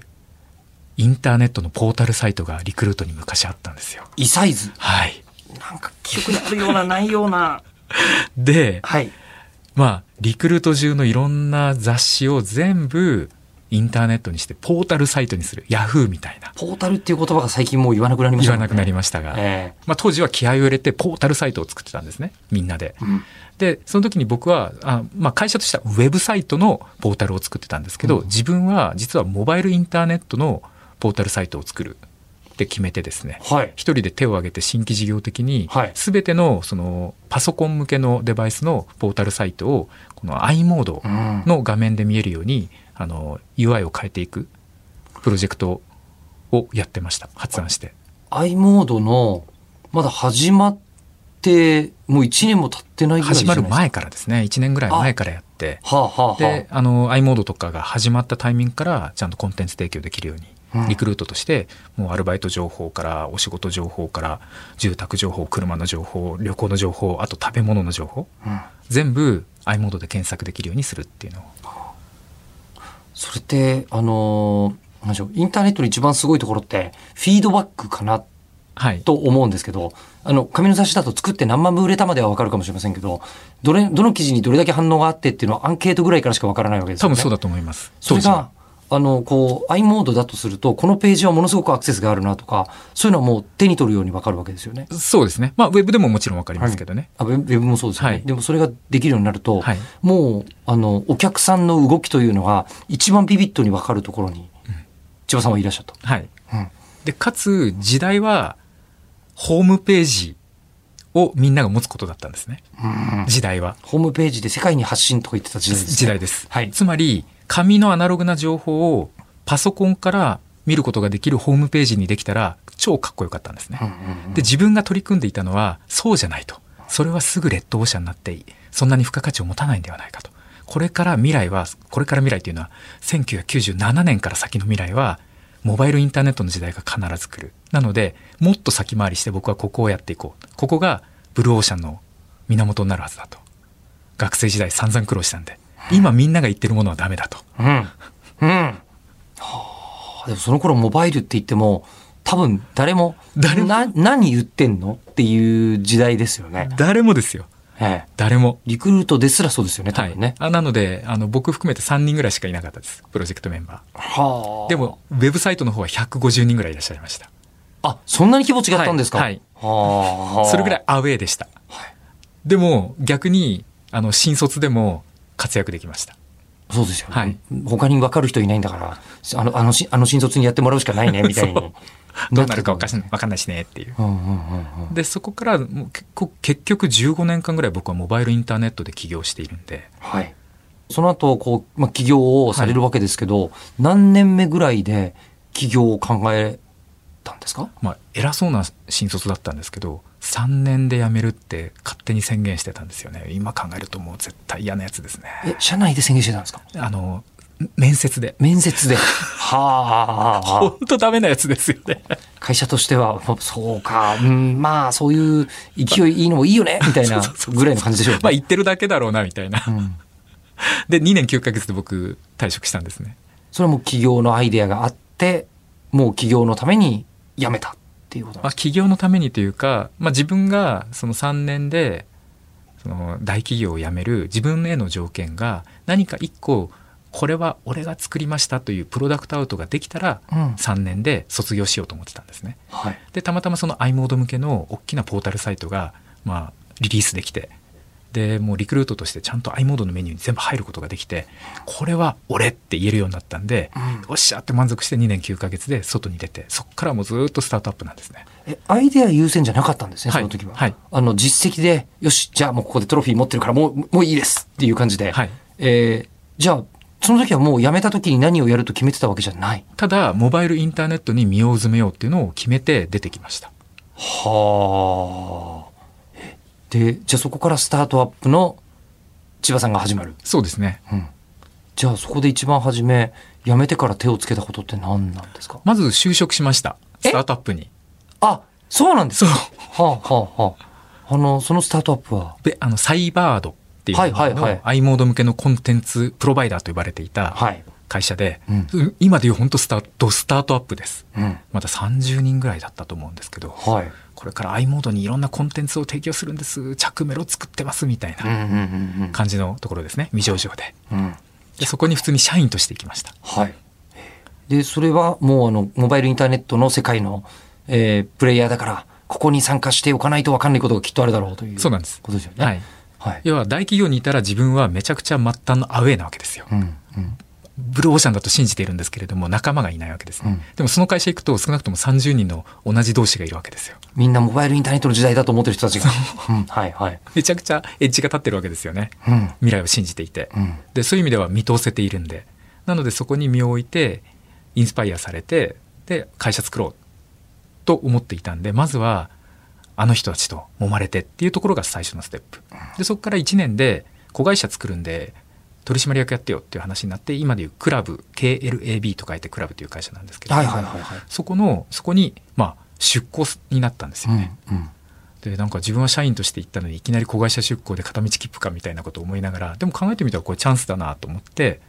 インターネットのポータルサイトがリクルートに昔あったんですよ。イサイズ？はい。なんか記憶にあるような、ないような。(laughs) で、はい。まあ、リクルート中のいろんな雑誌を全部インターネットにしてポータルサイトにする。ヤフーみたいな。ポータルっていう言葉が最近もう言わなくなりましたね言わなくなりましたが。えまあ、当時は気合を入れてポータルサイトを作ってたんですね。みんなで。えうんで、その時に僕は、あまあ、会社としてはウェブサイトのポータルを作ってたんですけど、うん自分は実はモバイルインターネットのポータルサイトを作るって決めてですね、はい。一人で手を挙げて新規事業的にはい、すべてのそのパソコン向けのデバイスのポータルサイトを、この i モードうんの画面で見えるように、あの、UI を変えていくプロジェクトをやってました。発案して。i モードの、まだ始まって、もう1年も経ってないぐらいじ始ま。る前からですね、1年ぐらい前からやって、はあ、はあはあ、で、あの、i モードとかが始まったタイミングから、ちゃんとコンテンツ提供できるように、うんリクルートとして、もうアルバイト情報から、お仕事情報から、住宅情報、車の情報、旅行の情報、あと食べ物の情報、うん全部 i モードで検索できるようにするっていうのを。それって、あのーなんでしょう、インターネットの一番すごいところって、フィードバックかなはい。と思うんですけど、あの、紙の雑誌だと作って何万部売れたまではわかるかもしれませんけど、どれ、どの記事にどれだけ反応があってっていうのはアンケートぐらいからしかわからないわけですよね。多分そうだと思います。それが、あの、こう、i モードだとすると、このページはものすごくアクセスがあるなとか、そういうのはもう手に取るようにわかるわけですよね。そうですね。まあ、ウェブでももちろんわかりますけどね。あウェブウェブもそうですよね。はいでもそれができるようになると、はいもう、あの、お客さんの動きというのが一番ビビッドにわかるところに、千葉さんはいらっしゃった。はい。うん。で、かつ、時代は、ホームページをみんなが持つことだったんですね。時代は。ホームページで世界に発信とか言ってた時代です、ね。時代です。はい。つまり、紙のアナログな情報をパソコンから見ることができるホームページにできたら、超かっこよかったんですね。で、自分が取り組んでいたのは、そうじゃないと。それはすぐレッドオーシャンになって、そんなに付加価値を持たないんではないかと。これから未来は、これから未来というのは、1997年から先の未来は、モバイルインターネットの時代が必ず来る。なので、もっと先回りして僕はここをやっていこう。ここがブルーオーシャンの源になるはずだと。学生時代散々苦労したんで、今みんなが言ってるものはダメだと。うん。うん。はあ、でもその頃モバイルって言っても、多分誰も、誰も？な、何言ってんの？っていう時代ですよね。誰もですよ。ええ。誰も。リクルートですらそうですよね、多はい分ね。あなので、あの、僕含めて3人ぐらいしかいなかったです。プロジェクトメンバー。はあ。でも、ウェブサイトの方は150人ぐらいいらっしゃいました。あ、そんなに規模違ったんですか？はいはあ。それぐらいアウェーでした。でも、逆に、あの、新卒でも活躍できました。そうですよね。はい他に分かる人いないんだから、あの、あのし、あの新卒にやってもらうしかないね、(laughs) みたいに。(laughs) どうなるかわかんわかんないしねっていう。うんうんうんうん。で、そこからもう結構、結局15年間ぐらい僕はモバイルインターネットで起業しているんで、はい。その後、こう、まあ、起業をされるわけですけど、何年目ぐらいで起業を考えたんですか？まあ、偉そうな新卒だったんですけど、3年で辞めるって勝手に宣言してたんですよね。今考えるともう絶対嫌なやつですね。え、社内で宣言してたんですか？あの、面接で。面接で。(laughs) はあ。本当ダメなやつですよね。会社としては、まあそうか、うん、まあ、そういう勢いいいのもいいよね、みたいな (laughs) ぐらいの感じでしょうね。まあ言ってるだけだろうな、みたいな。うんで、2年9ヶ月で僕退職したんですね。それはもう起業のアイデアがあって、もう起業のために辞めたっていうことなんまあですか、起業のためにというか、まあ自分がその3年で、その大企業を辞める自分への条件が何か1個、これは俺が作りましたというプロダクトアウトができたら、うん3年で卒業しようと思ってたんですね。はい。で、たまたまその i モード向けの大きなポータルサイトが、まあ、リリースできて、で、もうリクルートとしてちゃんと i モードのメニューに全部入ることができて、これは俺って言えるようになったんで、うんおっしゃって満足して2年9ヶ月で外に出て、そこからもうずっとスタートアップなんですね。え、アイデア優先じゃなかったんですね、はいその時は。はいあの、実績で、よし、じゃあもうここでトロフィー持ってるからもう、もういいですっていう感じで。はいえーじゃあ、その時はもう辞めた時に何をやると決めてたわけじゃない。ただ、モバイルインターネットに身を詰めようっていうのを決めて出てきました。はあ。えで、じゃあそこからスタートアップの千葉さんが始まる。そうですね。うん。じゃあそこで一番初め、辞めてから手をつけたことって何なんですか？まず就職しました。え？スタートアップに。あ、そうなんですか？。はあ、はあ、はあ。あの、そのスタートアップは、で、あの、サイバードっていうはいはいはいの i モード向けのコンテンツプロバイダーと呼ばれていたはい。会社で、うんう今でいう本当スタート、スタートアップです。うん。まだ30人ぐらいだったと思うんですけど、はい。これから i モードにいろんなコンテンツを提供するんです。着メロ作ってますみたいな。感じのところですね。未上場で。うん。でそこに普通に社員として行きました。はい。で、それはもうあの、モバイルインターネットの世界の、えープレイヤーだから、ここに参加しておかないと分かんないことがきっとあるだろうという。そうなんですことですよね。はい。はい。要は大企業にいたら自分はめちゃくちゃ末端のアウェーなわけですよ。うん、うん。ブルーオーシャンだと信じているんですけれども仲間がいないわけですね、うんでもその会社行くと少なくとも30人の同じ同士がいるわけですよみんなモバイルインターネットの時代だと思ってる人たちが。(laughs) うん、はいはい。めちゃくちゃエッジが立ってるわけですよねうん。未来を信じていて、うん。でそういう意味では見通せているんでなのでそこに身を置いてインスパイアされてで会社作ろうと思っていたんでまずはあの人たちと揉まれてっていうところが最初のステップでそこから1年で子会社作るんで取締役やってよっていう話になって今でいうクラブ KLAB と書いてクラブという会社なんですけど、はいはいはいはい。そこのそこにまあ出向になったんですよね、うん。うん。でなんか自分は社員として行ったのにいきなり子会社出向で片道切符かみたいなことを思いながらでも考えてみたらこれチャンスだなと思って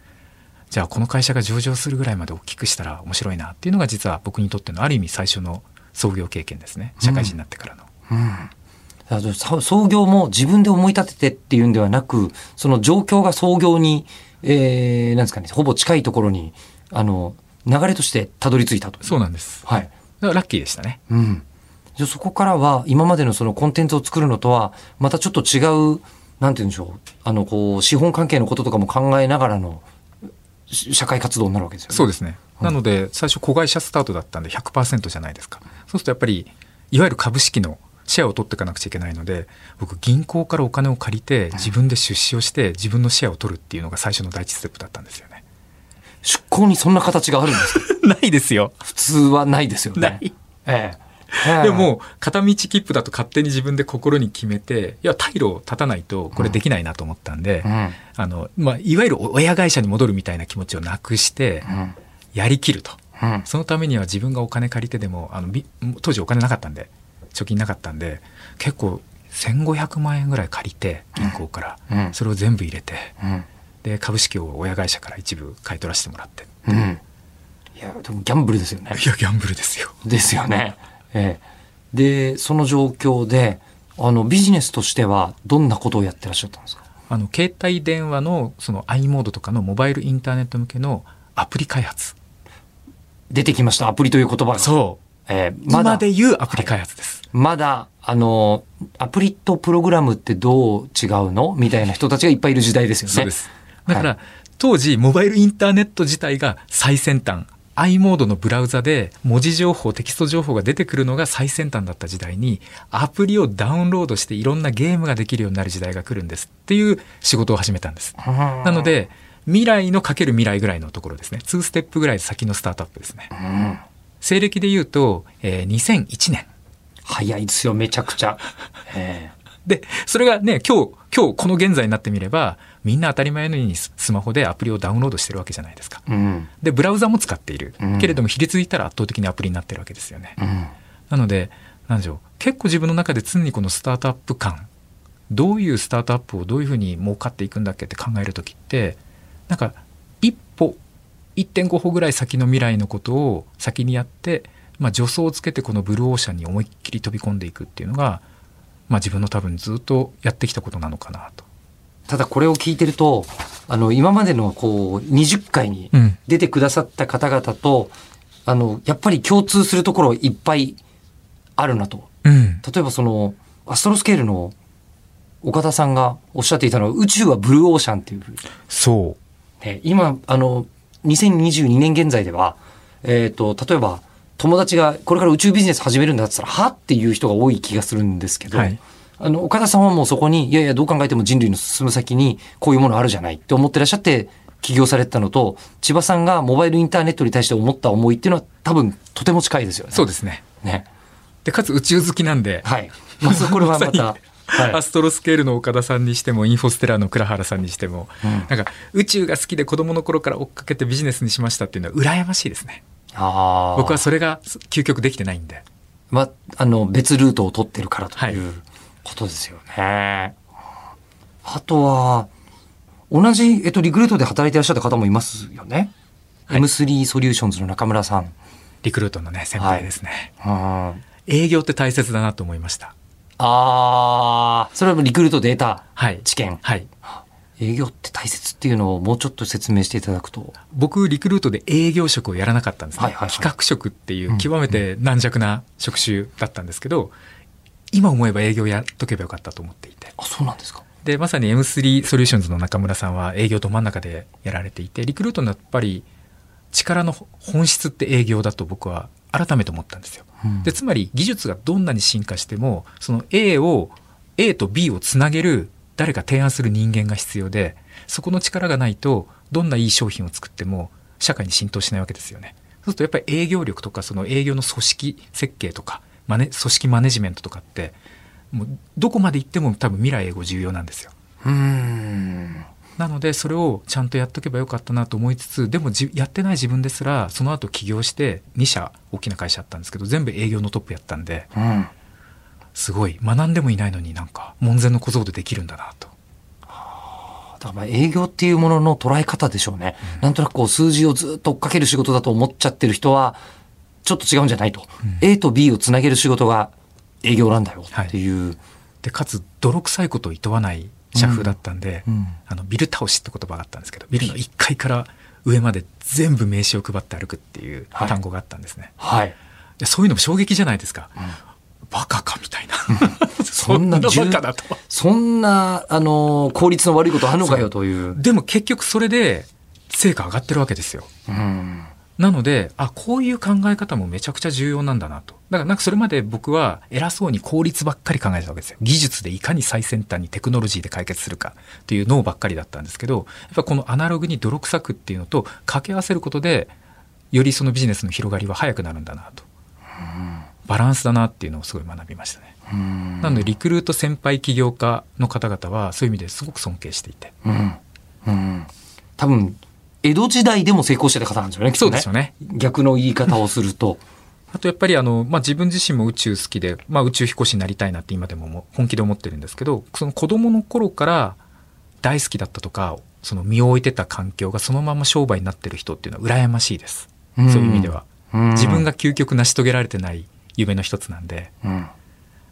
じゃあこの会社が上場するぐらいまで大きくしたら面白いなっていうのが実は僕にとってのある意味最初の創業経験ですね社会人になってからの、だからさ創業も自分で思い立ててっていうんではなく、その状況が創業に、えー、なんですかね、ほぼ近いところに、あの、流れとしてたどり着いたと。そうなんですはい。だからラッキーでしたねうん。じゃあそこからは、今までのそのコンテンツを作るのとは、またちょっと違う、なんて言うんでしょう。あの、こう、資本関係のこととかも考えながらの、し社会活動になるわけですよね。そうですね、なので最初子会社スタートだったんで100%じゃないですかそうするとやっぱりいわゆる株式のシェアを取っていかなくちゃいけないので僕銀行からお金を借りて自分で出資をして自分のシェアを取るっていうのが最初の第一ステップだったんですよね出向にそんな形があるんですか？(laughs) ないですよ普通はないですよね。ないええ。ええでも片道切符だと勝手に自分で心に決めていや退路を立たないとこれできないなと思ったんで、うん。あのまあ、いわゆる親会社に戻るみたいな気持ちをなくしてうん。やりきるとうん。そのためには自分がお金借りてでもあのび当時お金なかったんで貯金なかったんで結構1500万円ぐらい借りて銀行から、うんそれを全部入れてうん。で株式を親会社から一部買い取らせてもらってうん。いや、でもギャンブルですよね。いやギャンブルですよですよね。ええ。で、その状況で、あの、ビジネスとしてはどんなことをやってらっしゃったんですか？あの携帯電話のその i モードとかのモバイルインターネット向けのアプリ開発出てきました、アプリという言葉が。そうええ、まだ、今で言うアプリ開発です、まだ、あの、アプリとプログラムってどう違うの？みたいな人たちがいっぱいいる時代ですよね。そうです。だから、はい当時モバイルインターネット自体が最先端。i モードのブラウザで文字情報テキスト情報が出てくるのが最先端だった時代にアプリをダウンロードしていろんなゲームができるようになる時代が来るんです。っていう仕事を始めたんです。ななの、で未来のかける未来ぐらいのところですね。2ステップぐらい先のスタートアップですね。うん西暦で言うと、えー2001年早いですよ、めちゃくちゃ。(laughs) えで、それがね、今日、今日この現在になってみれば、みんな当たり前のようにススマホでアプリをダウンロードしてるわけじゃないですか。えうん。で、ブラウザも使っているうん。けれども、比率で言ったら圧倒的にアプリになってるわけですよね。うん。なので、なんでしょう。結構自分の中で常にこのスタートアップ感、どういうスタートアップをどういうふうに儲かっていくんだっけって考えるときって、なんか、1.5歩ぐらい先の未来のことを先にやって、まあ、助走をつけてこのブルーオーシャンに思いっきり飛び込んでいくっていうのが、まあ、自分の多分ずっとやってきたことなのかなと。ただこれを聞いてると、あの、今までのこう、20回にうん出てくださった方々と、あの、やっぱり共通するところいっぱいあるなと。うん。例えばその、アストロスケールの岡田さんがおっしゃっていたのは、宇宙はブルーオーシャンっていう。そう。ね、今、あの、2022年現在では、えっ、と、例えば、友達がこれから宇宙ビジネス始めるんだって言ったら、はっていう人が多い気がするんですけど、はいあの、岡田さんはもうそこに、いやいや、どう考えても人類の進む先にこういうものあるじゃないって思ってらっしゃって起業されてたのと、千葉さんがモバイルインターネットに対して思った思いっていうのは多分とても近いですよね。そうですね。ね。で、かつ宇宙好きなんで、はい。まずこれはまた、(laughs) まはい。アストロスケールの岡田さんにしてもインフォステラーの倉原さんにしても、うん。なんか宇宙が好きで子供の頃から追っかけてビジネスにしましたっていうのは羨ましいですね。あー。僕はそれが究極できてないんで。まあ、あの、別ルートを取ってるからとはいいうことですよね。あとは、同じ、えっと、リクルートで働いていらっしゃった方もいますよね。はい。M3 ソリューションズの中村さん。リクルートのね先輩ですね、うん営業って大切だなと思いましたああ、それはリクルートで得たはい知見。はい営業って大切っていうのをもうちょっと説明していただくと。僕リクルートで営業職をやらなかったんですね、はいはいはい企画職っていう極めて軟弱な職種だったんですけど、今思えば営業やっとけばよかったと思っていてあ、そうなんですか。でまさに M3 ソリューションズの中村さんは営業ど真ん中でやられていてリクルートのやっぱり力の本質って営業だと僕は改めて思ったんですよ。でつまり技術がどんなに進化してもその A を A と B をつなげる誰か提案する人間が必要でそこの力がないとどんないい商品を作っても社会に浸透しないわけですよね。そうするとやっぱり営業力とかその営業の組織設計とかマネ組織マネジメントとかってもうどこまで行っても多分未来英語重要なんですよ。うん。なのでそれをちゃんとやっとけばよかったなと思いつつでもじやってない自分ですらその後起業して2社大きな会社あったんですけど全部営業のトップやったんでうん。すごい学んでもいないのになんか門前の小僧でできるんだなと。だからまあ営業っていうものの捉え方でしょうね。なんとなくこう数字をずっと追っかける仕事だと思っちゃってる人は、ちょっと違うんじゃないと。A と B をつなげる仕事が営業なんだよっていう。でかつ泥臭いことを厭わない社風だったんで、うんあのビル倒しって言葉があったんですけどビルの1階から上まで全部名刺を配って歩くっていうはい単語があったんですね。はい。でそういうのも衝撃じゃないですか。バカかみたいな。(laughs) そんなバ重カだと。そんな、あのー効率の悪いことあんのかよという。でも結局それで成果上がってるわけですよ。うん。なので、あ、こういう考え方もめちゃくちゃ重要なんだなと。だからなんかそれまで僕は偉そうに効率ばっかり考えてたわけですよ。技術でいかに最先端にテクノロジーで解決するかっていう脳ばっかりだったんですけど、やっぱこのアナログに泥臭くっていうのと掛け合わせることで、よりそのビジネスの広がりは早くなるんだなと。バランスだなっていうのをすごい学びましたね。なのでリクルート先輩起業家の方々はそういう意味ですごく尊敬していて。うん。うん。多分、江戸時代でも成功してた方なんですよね、きっとそうですよね。逆の言い方をすると。(laughs) あとやっぱりあの、まあ、自分自身も宇宙好きで、まあ、宇宙飛行士になりたいなって今でもも本気で思ってるんですけど、その子供の頃から大好きだったとか、その身を置いてた環境がそのまま商売になってる人っていうのは羨ましいです。うんそういう意味では。うん自分が究極成し遂げられてない夢の一つなんで、うん。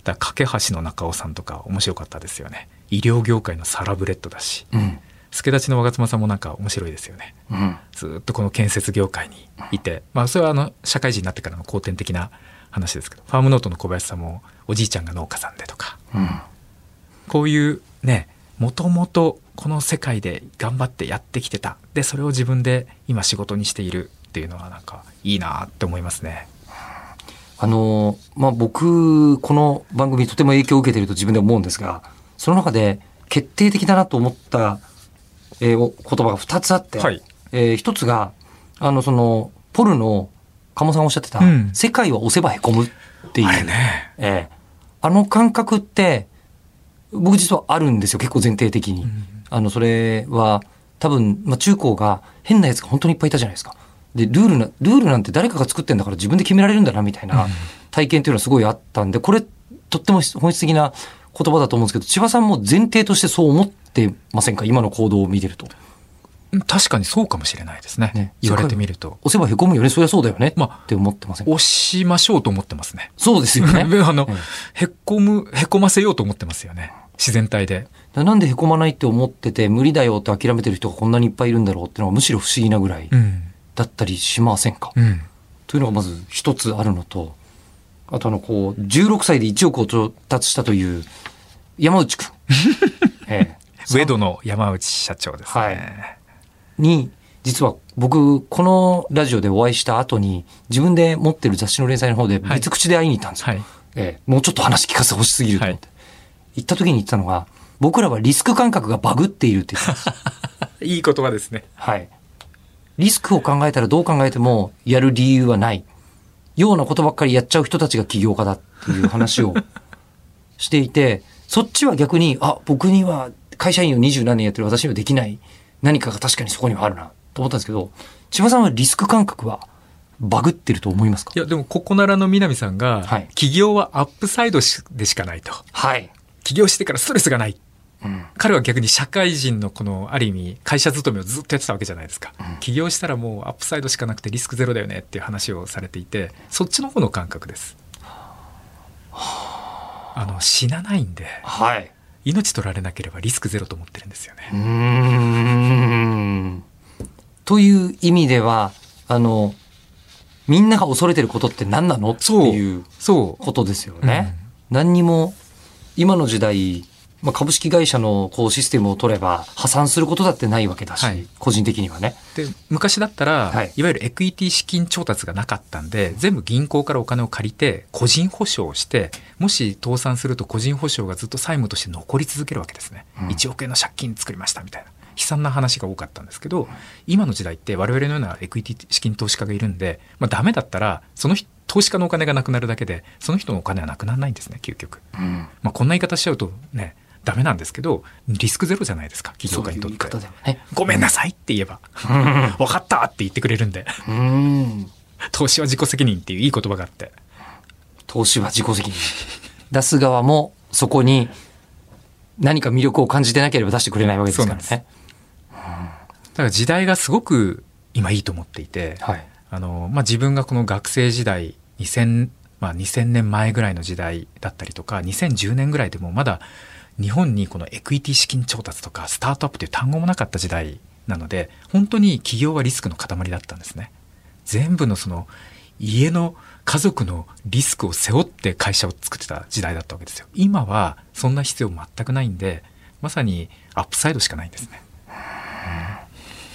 だから架橋の中尾さんとか面白かったですよね。医療業界のサラブレッドだし、うん。助立ちの若妻さんもなんか面白いですよね。うん。ずーっとこの建設業界にいて、まあそれはあの社会人になってからの後天的な話ですけど、ファームノートの小林さんもおじいちゃんが農家さんでとか、うん。こういうね、もともとこの世界で頑張ってやってきてた。で、それを自分で今仕事にしているっていうのはなんかいいなって思いますね。あの、まあ、僕、この番組にとても影響を受けていると自分で思うんですが、その中で決定的だなと思った、えーお言葉が2つあって、はいえー一つが、あの、その、ポルの鴨さんおっしゃってた、うん世界は押せばへこむっていう。あれね。ええあの感覚って、僕実はあるんですよ、結構前提的に。あの、それは、多分、まあ、中高が変なやつが本当にいっぱいいたじゃないですか。で、ルールな、ルールなんて誰かが作ってんだから自分で決められるんだな、みたいな体験っていうのはすごいあったんで、これ、とっても本質的な言葉だと思うんですけど、千葉さんも前提としてそう思ってませんか？今の行動を見てると。確かにそうかもしれないですね。ね言われてみると。押せばへこむよね、そりゃそうだよね。まあって思ってませんか？押しましょうと思ってますね。そうですよね。(laughs) あのええ、へこむ、へこませようと思ってますよね。自然体で。だなんでへこまないって思ってて、無理だよって諦めてる人がこんなにいっぱいいるんだろうっていうのはむしろ不思議なぐらいうん。だったりしませんか、うん。というのがまず一つあるのと、あとあの、こう、16歳で1億を調達したという山内くん。(laughs) ええウェドの山内社長ですね。はいに、実は僕、このラジオでお会いした後に、自分で持ってる雑誌の連載の方ではい別口で会いに行ったんですよ。はい。ええもうちょっと話聞かせてほしすぎると思って。行った時に言ってたのが、僕らはリスク感覚がバグっているって言ってたんです。(laughs) いい言葉ですね。はい。リスクを考えたらどう考えてもやる理由はない。ようなことばっかりやっちゃう人たちが起業家だっていう話をしていて、そっちは逆に、あ、僕には会社員を二十何年やってる私にはできない何かが確かにそこにはあるなと思ったんですけど、千葉さんはリスク感覚はバグってると思いますか？いや、でも、ココナラの南さんが、はい起業はアップサイドしでしかないと。はい。起業してからストレスがない。うん。彼は逆に社会人のこの、ある意味、会社勤めをずっとやってたわけじゃないですか。起業したらもうアップサイドしかなくてリスクゼロだよねっていう話をされていて、そっちの方の感覚です。あの、死なないんで、はい。命取られなければリスクゼロと思ってるんですよね。うーん。という意味では、あの、みんなが恐れてることって何なのっていう。ことですよね。何にも、今の時代、まあ、株式会社のこうシステムを取れば破産することだってないわけだし、はい。個人的にはね。で昔だったら、はい。い、わゆるエクイティ資金調達がなかったんで全部銀行からお金を借りて個人保証をしてもし倒産すると個人保証がずっと債務として残り続けるわけですね、1億円の借金作りましたみたいな悲惨な話が多かったんですけど今の時代って我々のようなエクイティ資金投資家がいるんで、まあ、ダメだったらその人投資家のお金がなくなるだけでその人のお金はなくならないんですね究極、うん。まあ、こんな言い方しちゃうとねダメなんですけどリスクゼロじゃないですか企業家にとってね。ごめんなさいって言えば分かったって言ってくれるんでうん。投資は自己責任っていういい言葉があって投資は自己責任。出す側もそこに何か魅力を感じてなければ出してくれないわけですからね。だから時代がすごく今いいと思っていて、はい。あのまあ、自分がこの学生時代2000、まあ、2000年前ぐらいの時代だったりとか2010年ぐらいでもまだ日本にこのエクイティ資金調達とかスタートアップという単語もなかった時代なので本当に起業はリスクの塊だったんですね。全部のその家の家族のリスクを背負って会社を作ってた時代だったわけですよ。今はそんな必要全くないんでまさにアップサイドしかないんですね。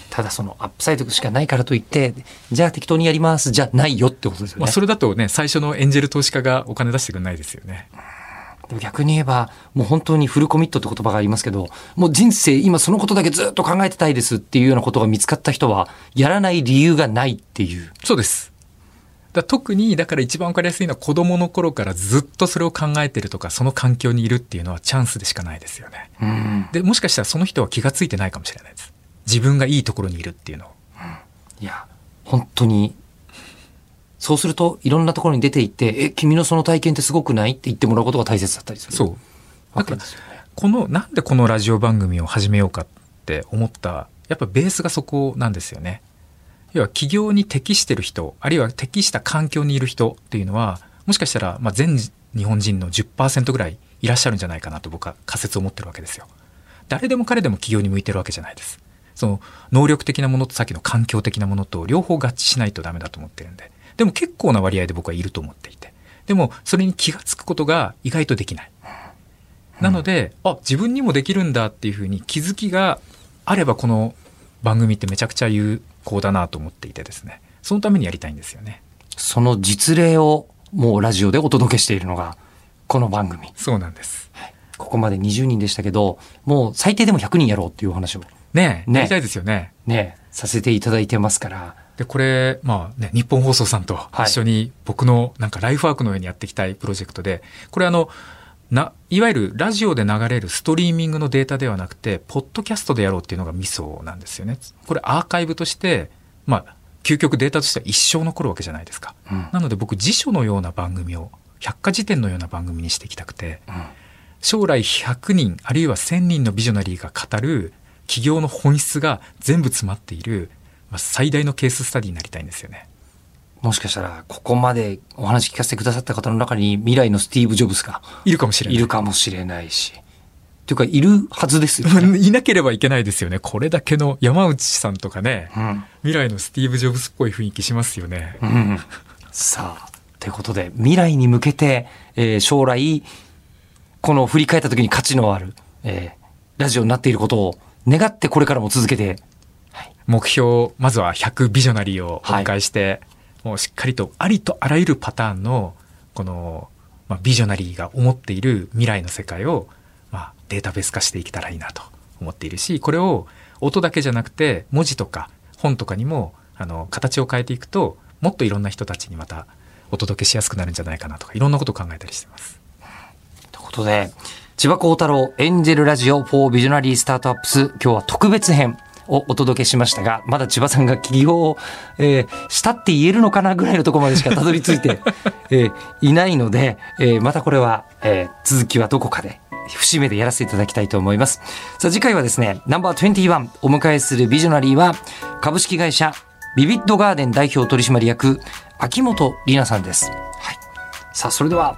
ただそのアップサイドしかないからといって、じゃあ適当にやりますじゃないよってことですよね。まあ、それだとね最初のエンジェル投資家がお金出してくれないですよねでも逆に言えば、もう本当にフルコミットって言葉がありますけど、もう人生今そのことだけずっと考えてたいですっていうようなことが見つかった人は、やらない理由がないっていう。そうですだ特にだから一番わかりやすいのは子供の頃からずっとそれを考えてるとかその環境にいるっていうのはチャンスでしかないですよねうん。でもしかしたらその人は気がついてないかもしれないです自分がいいところにいるっていうのをいや、本当に。そうすると、いろんなところに出て行って、え、君のその体験ってすごくない？って言ってもらうことが大切だったりする。そう。わけですよね。このなんでこのラジオ番組を始めようかって思ったやっぱベースがそこなんですよね。要は企業に適してる人あるいは適した環境にいる人っていうのはもしかしたらまあ全日本人の10%ぐらいいらっしゃるんじゃないかなと僕は仮説を持ってるわけですよ。誰でも彼でも企業に向いてるわけじゃないです。その能力的なものとさっきの環境的なものと両方合致しないとダメだと思ってるんででも結構な割合で僕はいると思っていてでもそれに気がつくことが意外とできないなので、あ、自分にもできるんだっていうふうに気づきがあればこの番組ってめちゃくちゃ有効だなと思っていてですね。そのためにやりたいんですよね。その実例をもうラジオでお届けしているのが、この番組。そうなんです。ここまで20人でしたけど、もう最低でも100人やろうっていうお話をねえ、ねやりたいですよね。ね、させていただいてますから、で、これ、まあね、日本放送さんと一緒に僕のなんかライフワークのようにやっていきたいプロジェクトで、これあの、な、いわゆるラジオで流れるストリーミングのデータではなくて、ポッドキャストでやろうっていうのがミソなんですよね。これアーカイブとして、まあ、究極データとしては一生残るわけじゃないですか。うんなので僕辞書のような番組を、百科事典のような番組にしていきたくて、うん将来100人あるいは1000人のビジョナリーが語る企業の本質が全部詰まっている、まあ、最大のケーススタディになりたいんですよね。もしかしたら、ここまでお話聞かせてくださった方の中に未来のスティーブ・ジョブズがいるかもしれないい。るかもしれないし。というか、いるはずですよね。いなければいけないですよね。これだけの山内さんとかね、うん。未来のスティーブ・ジョブズっぽい雰囲気しますよね。うん。さあ、ということで、未来に向けて、えー将来、この振り返った時に価値のある、えーラジオになっていることを願ってこれからも続けて、目標、まずは100ビジョナリーをお迎えして、もうしっかりとありとあらゆるパターンの、この、まあ、ビジョナリーが思っている未来の世界を、まあ、データベース化していけたらいいなと思っているし、これを音だけじゃなくて、文字とか本とかにも、あの、形を変えていくと、もっといろんな人たちにまたお届けしやすくなるんじゃないかなとか、いろんなことを考えたりしてます。ということで、千葉幸太郎エンジェルラジオ for ビジョナリースタートアップス、今日は特別編をお届けしましたが、まだ千葉さんが起業を、えーしたって言えるのかなぐらいのところまでしかたどり着いて、(laughs) えーいないので、えーまたこれは、えー続きはどこかで、節目でやらせていただきたいと思います。さあ次回はですね、ナンバー21お迎えするビジョナリーは、株式会社ビビッドガーデン代表取締役、秋元里奈さんです。はい。さあ、それでは、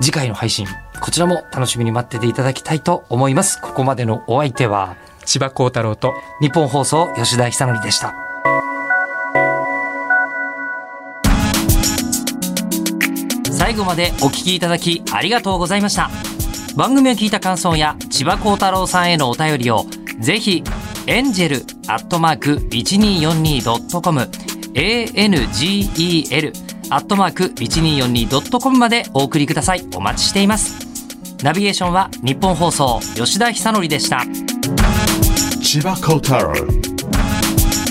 次回の配信、こちらも楽しみに待ってていただきたいと思います。ここまでのお相手は、千葉幸太郎と、日本放送吉田久典でした。最後までお聞きいただきありがとうございました。番組を聞いた感想や千葉幸太郎さんへのお便りをぜひエンジェルアットマーク 1242.com angel アットマーク 1242.com までお送りくださいお待ちしていますナビゲーションは日本放送吉田久典でした Chiba Kotaro.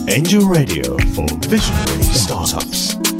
Angel Radio for Visionary Startups.